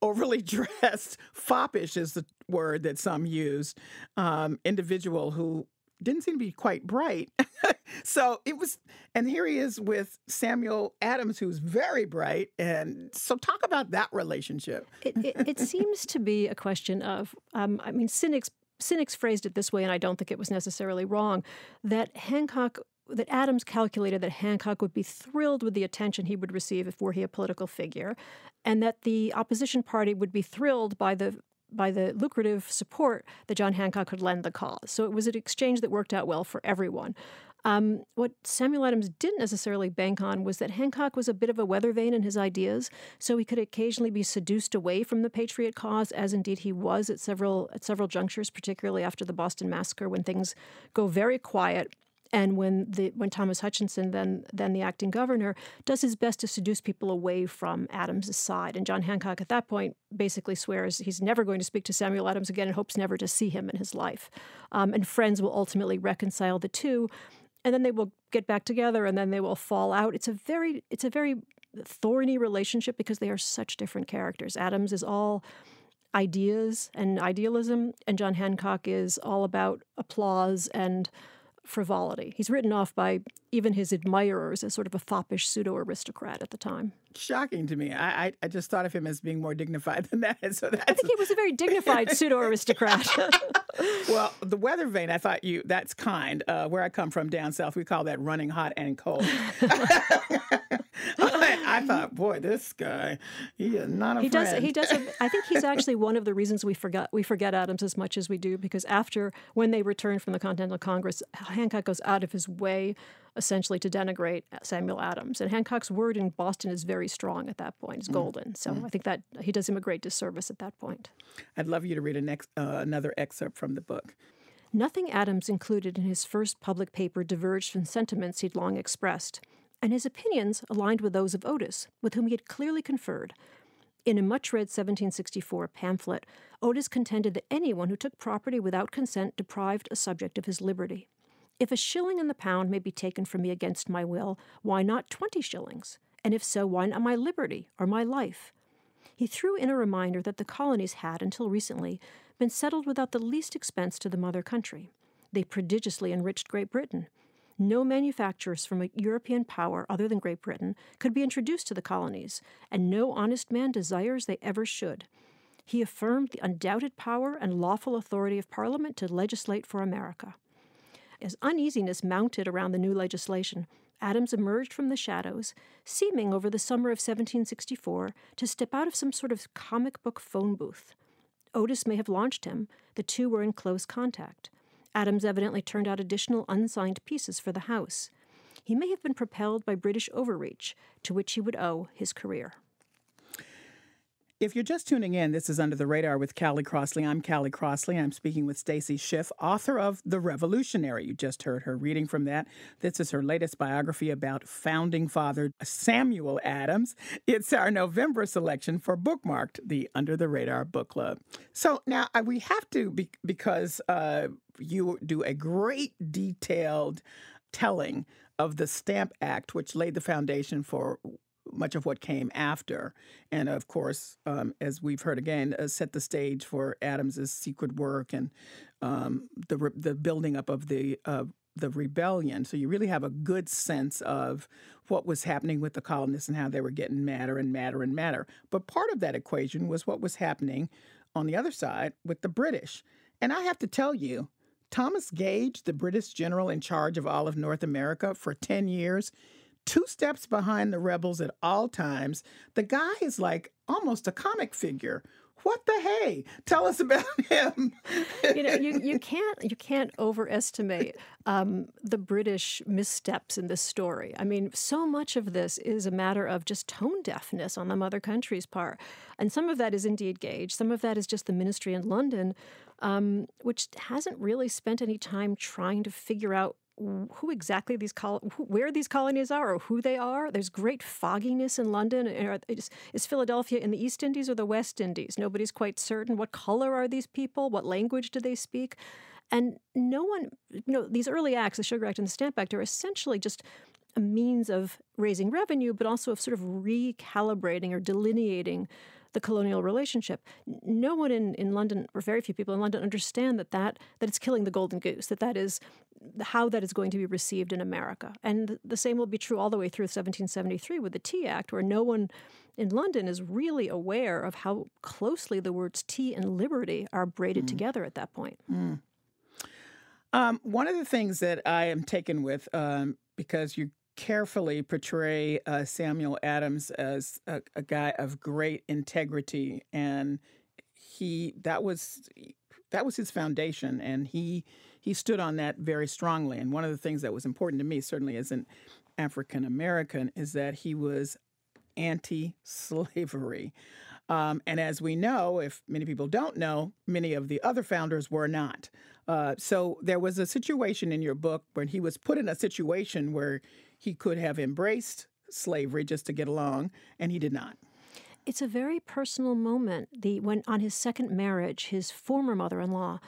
overly dressed, foppish is the word that some use, um, individual who didn't seem to be quite bright. so it was, and here he is with Samuel Adams, who's very bright. And so, talk about that relationship. it, it, it, seems to be a question of, um, I mean, cynics. Cynics phrased it this way, and I don't think it was necessarily wrong, that Hancock that Adams calculated that Hancock would be thrilled with the attention he would receive if were he a political figure, and that the opposition party would be thrilled by the by the lucrative support that John Hancock could lend the cause. So it was an exchange that worked out well for everyone. Um, what Samuel Adams didn't necessarily bank on was that Hancock was a bit of a weather vane in his ideas, so he could occasionally be seduced away from the Patriot cause, as indeed he was at several at several junctures, particularly after the Boston Massacre, when things go very quiet and when the when Thomas Hutchinson, then then the acting governor, does his best to seduce people away from Adams's side, and John Hancock at that point basically swears he's never going to speak to Samuel Adams again and hopes never to see him in his life. Um, and friends will ultimately reconcile the two, and then they will get back together, and then they will fall out. It's a very it's a very thorny relationship because they are such different characters. Adams is all ideas and idealism, and John Hancock is all about applause and frivolity. He's written off by even his admirers as sort of a foppish pseudo aristocrat at the time. Shocking to me. I, I, I just thought of him as being more dignified than that. So that's... I think he was a very dignified pseudo aristocrat. well, the weather vane, I thought you that's kind. Uh, where I come from down south, we call that running hot and cold. I, thought, boy, this guy, he is not a he friend. Does, he does. A, I think he's actually one of the reasons we forgot we forget Adams as much as we do because after when they return from the Continental Congress, Hancock goes out of his way essentially to denigrate Samuel Adams. And Hancock's word in Boston is very strong at that point. It's mm. golden. So mm. I think that he does him a great disservice at that point. I'd love you to read uh, another excerpt from the book. Nothing Adams included in his first public paper diverged from sentiments he'd long expressed and his opinions aligned with those of Otis, with whom he had clearly conferred. In a much read 1764 pamphlet, Otis contended that anyone who took property without consent deprived a subject of his liberty. If a shilling in the pound may be taken from me against my will, why not twenty shillings? And if so, why not my liberty or my life? He threw in a reminder that the colonies had, until recently, been settled without the least expense to the mother country. They prodigiously enriched Great Britain, no manufacturers from a European power other than Great Britain could be introduced to the colonies, and no honest man desires they ever should. He affirmed the undoubted power and lawful authority of Parliament to legislate for America. As uneasiness mounted around the new legislation, Adams emerged from the shadows, seeming over the summer of 1764 to step out of some sort of comic book phone booth. Otis may have launched him. The two were in close contact. Adams evidently turned out additional unsigned pieces for the House. He may have been propelled by British overreach, to which he would owe his career. If you're just tuning in, this is Under the Radar with Callie Crossley. I'm Callie Crossley. I'm speaking with Stacy Schiff, author of The Revolutionary. You just heard her reading from that. This is her latest biography about founding father Samuel Adams. It's our November selection for Bookmarked, the Under the Radar Book Club. So now we have to, be, because uh, you do a great detailed telling of the Stamp Act, which laid the foundation for much of what came after. And of course, um, as we've heard again, uh, set the stage for Adams's secret work and um, the re- the building up of the uh, the rebellion. So you really have a good sense of what was happening with the colonists and how they were getting madder and madder and madder. But part of that equation was what was happening on the other side with the British. And I have to tell you, Thomas Gage, the British general in charge of all of North America for 10 years, two steps behind the rebels at all times. The guy is like almost a comic figure. What the hey? Tell us about him. you know, you, you can't you can't overestimate um, the British missteps in this story. I mean, so much of this is a matter of just tone deafness on the mother country's part, and some of that is indeed Gage. Some of that is just the ministry in London, um, which hasn't really spent any time trying to figure out who exactly these col- where these colonies are or who they are. There's great fogginess in London. Uh, is, is Philadelphia in the East Indies or the West Indies? Nobody's quite certain. What color are these people? What language do they speak? And no one, you know, these early acts, the Sugar Act and the Stamp Act, are essentially just a means of raising revenue, but also of sort of recalibrating or delineating the colonial relationship. No one in, in London, or very few people in London, understand that, that that it's killing the golden goose, that that is how that is going to be received in America. And the same will be true all the way through 1773 with the Tea Act, where no one in London is really aware of how closely the words tea and liberty are braided mm. together at that point. Mm. Um, one of the things that I am taken with, um, because you carefully portray uh, Samuel Adams as a, a, guy of great integrity, and he that was that was his foundation, and he he stood on that very strongly. And one of the things that was important to me, certainly as an African American, is that he was anti-slavery. Um, and as we know, if many people don't know, many of the other founders were not. Uh, so there was a situation in your book when he was put in a situation where he could have embraced slavery just to get along, and he did not. It's a very personal moment. The when on his second marriage, his former mother-in-law,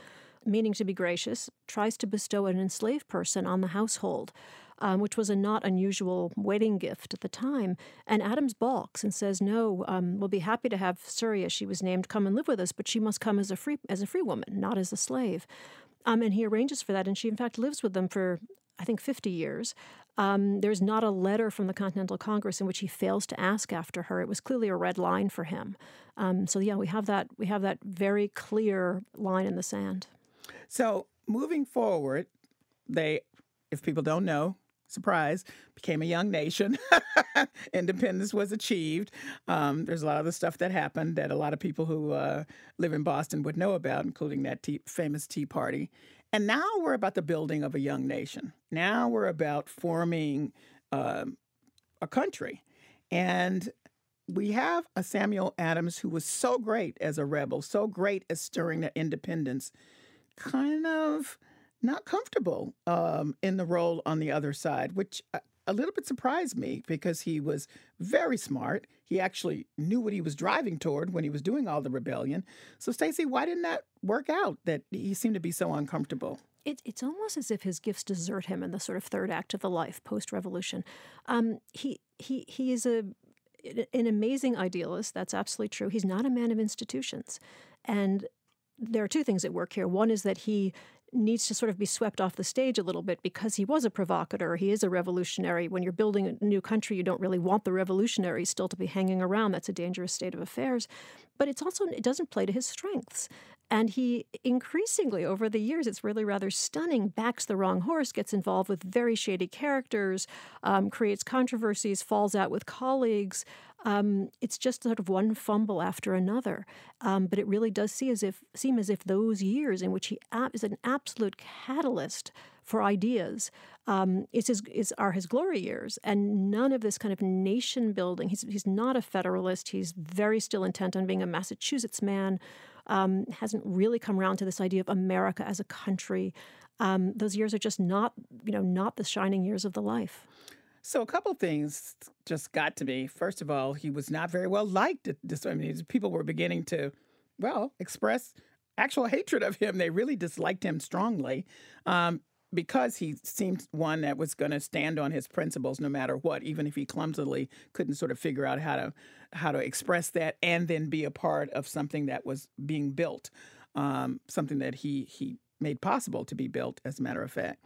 meaning to be gracious, tries to bestow an enslaved person on the household. Um, which was a not unusual wedding gift at the time. And Adams balks and says, "No, um, we'll be happy to have Surry. She was named come and live with us, but she must come as a free as a free woman, not as a slave." Um, and he arranges for that, and she in fact lives with them for I think 50 years. Um, there's not a letter from the Continental Congress in which he fails to ask after her. It was clearly a red line for him. Um, so yeah, we have that. We have that very clear line in the sand. So moving forward, they, if people don't know, surprise, became a young nation. Independence was achieved. Um, there's a lot of the stuff that happened that a lot of people who uh, live in Boston would know about, including that tea, famous Tea Party. And now we're about the building of a young nation. Now we're about forming um, a country. And we have a Samuel Adams who was so great as a rebel, so great as stirring the independence, kind of not comfortable um, in the role on the other side, which uh, a little bit surprised me because he was very smart. He actually knew what he was driving toward when he was doing all the rebellion. So, Stacy, why didn't that work out that he seemed to be so uncomfortable? It, it's almost as if his gifts desert him in the sort of third act of the life post revolution. Um, he, he, he is a, an amazing idealist. That's absolutely true. He's not a man of institutions. And there are two things at work here. One is that he needs to sort of be swept off the stage a little bit because he was a provocateur. He is a revolutionary. When you're building a new country, you don't really want the revolutionaries still to be hanging around. That's a dangerous state of affairs. But it's also, it doesn't play to his strengths. And he increasingly, over the years, it's really rather stunning, backs the wrong horse, gets involved with very shady characters, um, creates controversies, falls out with colleagues. Um, it's just sort of one fumble after another. Um, but it really does see as if, seem as if those years in which he is an absolute catalyst for ideas um, is his, is, are his glory years. And none of this kind of nation building. He's, he's not a federalist. He's very still intent on being a Massachusetts man um, hasn't really come around to this idea of America as a country. Um, those years are just not, you know, not the shining years of the life. So a couple things just got to me. First of all, he was not very well liked. I mean, people were beginning to, well, express actual hatred of him. They really disliked him strongly. Um, because he seemed one that was going to stand on his principles no matter what, even if he clumsily couldn't sort of figure out how to how to express that and then be a part of something that was being built, um, something that he he made possible to be built, as a matter of fact.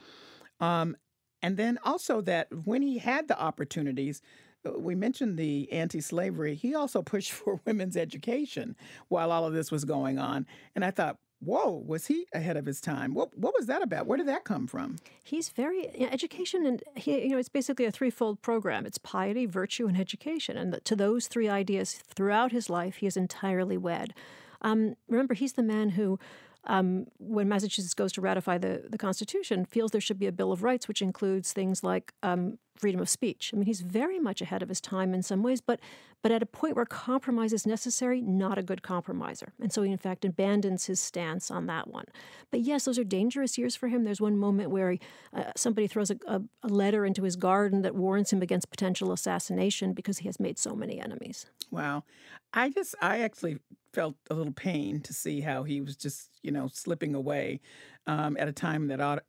Um, and then also that when he had the opportunities, uh, we mentioned the anti-slavery. He also pushed for women's education while all of this was going on, and I thought Whoa, was he ahead of his time? What what was that about? Where did that come from? He's very education, and he, you know, it's basically a threefold program. It's piety, virtue, and education, and to those three ideas throughout his life, he is entirely wed. Um, remember, he's the man who um, when Massachusetts goes to ratify the, the Constitution, feels there should be a Bill of Rights, which includes things like um, freedom of speech. I mean, he's very much ahead of his time in some ways, but but at a point where compromise is necessary, not a good compromiser. And so he, in fact, abandons his stance on that one. But yes, those are dangerous years for him. There's one moment where he, uh, somebody throws a, a, a letter into his garden that warns him against potential assassination because he has made so many enemies. Wow. I just, I actually felt a little pain to see how he was just, you know, slipping away um, at a time that ought,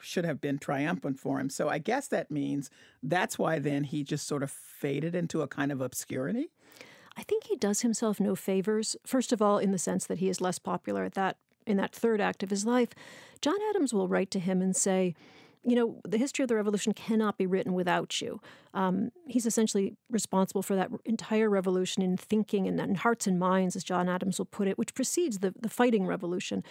should have been triumphant for him. So I guess that means that's why then he just sort of faded into a kind of obscurity. I think he does himself no favors. First of all, in the sense that he is less popular at that in that third act of his life. John Adams will write to him and say, you know, the history of the revolution cannot be written without you. Um, he's essentially responsible for that entire revolution in thinking and in hearts and minds, as John Adams will put it, which precedes the, the fighting revolution.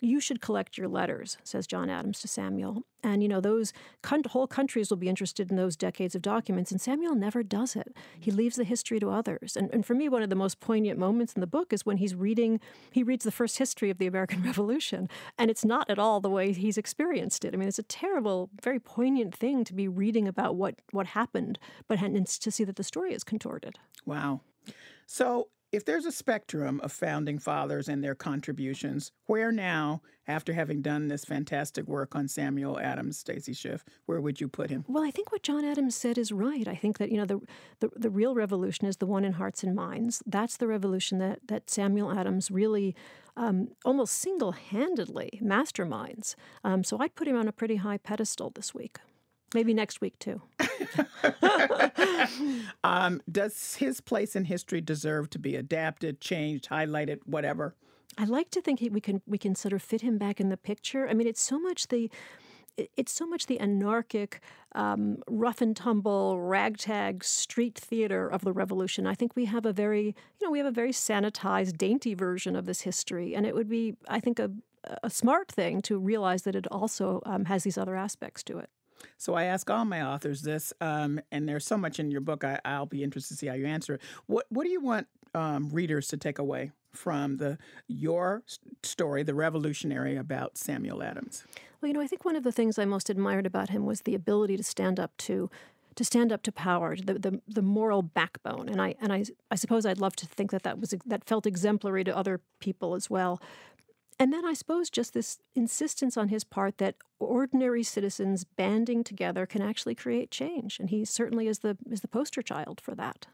You should collect your letters, says John Adams to Samuel. And, you know, those con- whole countries will be interested in those decades of documents, and Samuel never does it. He leaves the history to others. And, and for me, one of the most poignant moments in the book is when he's reading, he reads the first history of the American Revolution, and it's not at all the way he's experienced it. I mean, it's a terrible, very poignant thing to be reading about what, what happened but to see that the story is contorted. Wow. So, if there's a spectrum of founding fathers and their contributions, where now, after having done this fantastic work on Samuel Adams, Stacy Schiff, where would you put him? Well, I think what John Adams said is right. I think that you know the the, the real revolution is the one in hearts and minds. That's the revolution that that Samuel Adams really. Um, almost single handedly masterminds. Um, so I'd put him on a pretty high pedestal this week. Maybe next week too. um, does his place in history deserve to be adapted, changed, highlighted, whatever? I like to think he, we can we can sort of fit him back in the picture. I mean, it's so much the it's so much the anarchic, um, rough and tumble, ragtag street theater of the revolution. I think we have a very, you know, we have a very sanitized, dainty version of this history, and it would be, I think, a, a smart thing to realize that it also um, has these other aspects to it. So I ask all my authors this, um, and there's so much in your book. I, will be interested to see how you answer it. What What do you want um, readers to take away from the your story, the revolutionary about Samuel Adams? Well, you know, I think one of the things I most admired about him was the ability to stand up to to stand up to power, the, the, the moral backbone, and I and I I suppose I'd love to think that that was that felt exemplary to other people as well. And then I suppose just this insistence on his part that ordinary citizens banding together can actually create change. And he certainly is the is the poster child for that.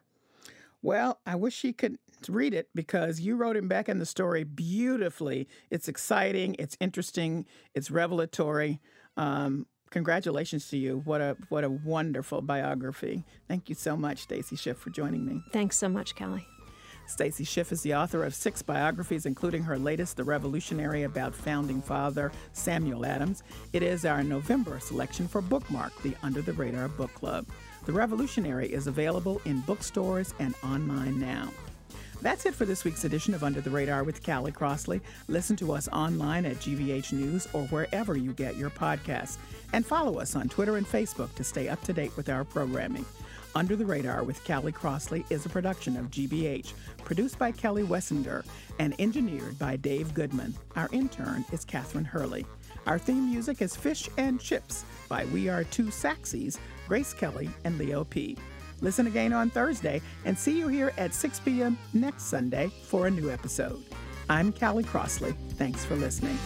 Well, I wish he could read it because you wrote him back in the story beautifully. It's exciting, it's interesting, it's revelatory. Um, congratulations to you. What a what a wonderful biography. Thank you so much, Stacy Schiff, for joining me. Thanks so much, Callie. Stacy Schiff is the author of six biographies, including her latest, The Revolutionary, about founding father Samuel Adams. It is our November selection for Bookmark, the Under the Radar Book Club. The Revolutionary is available in bookstores and online now. That's it for this week's edition of Under the Radar with Callie Crossley. Listen to us online at GBH News or wherever you get your podcasts. And follow us on Twitter and Facebook to stay up to date with our programming. Under the Radar with Callie Crossley is a production of GBH, produced by Kelly Wessinger and engineered by Dave Goodman. Our intern is Catherine Hurley. Our theme music is Fish and Chips by We Are Two Saxies, Grace Kelly and Leo P. Listen again on Thursday and see you here at 6 p.m. next Sunday for a new episode. I'm Callie Crossley. Thanks for listening.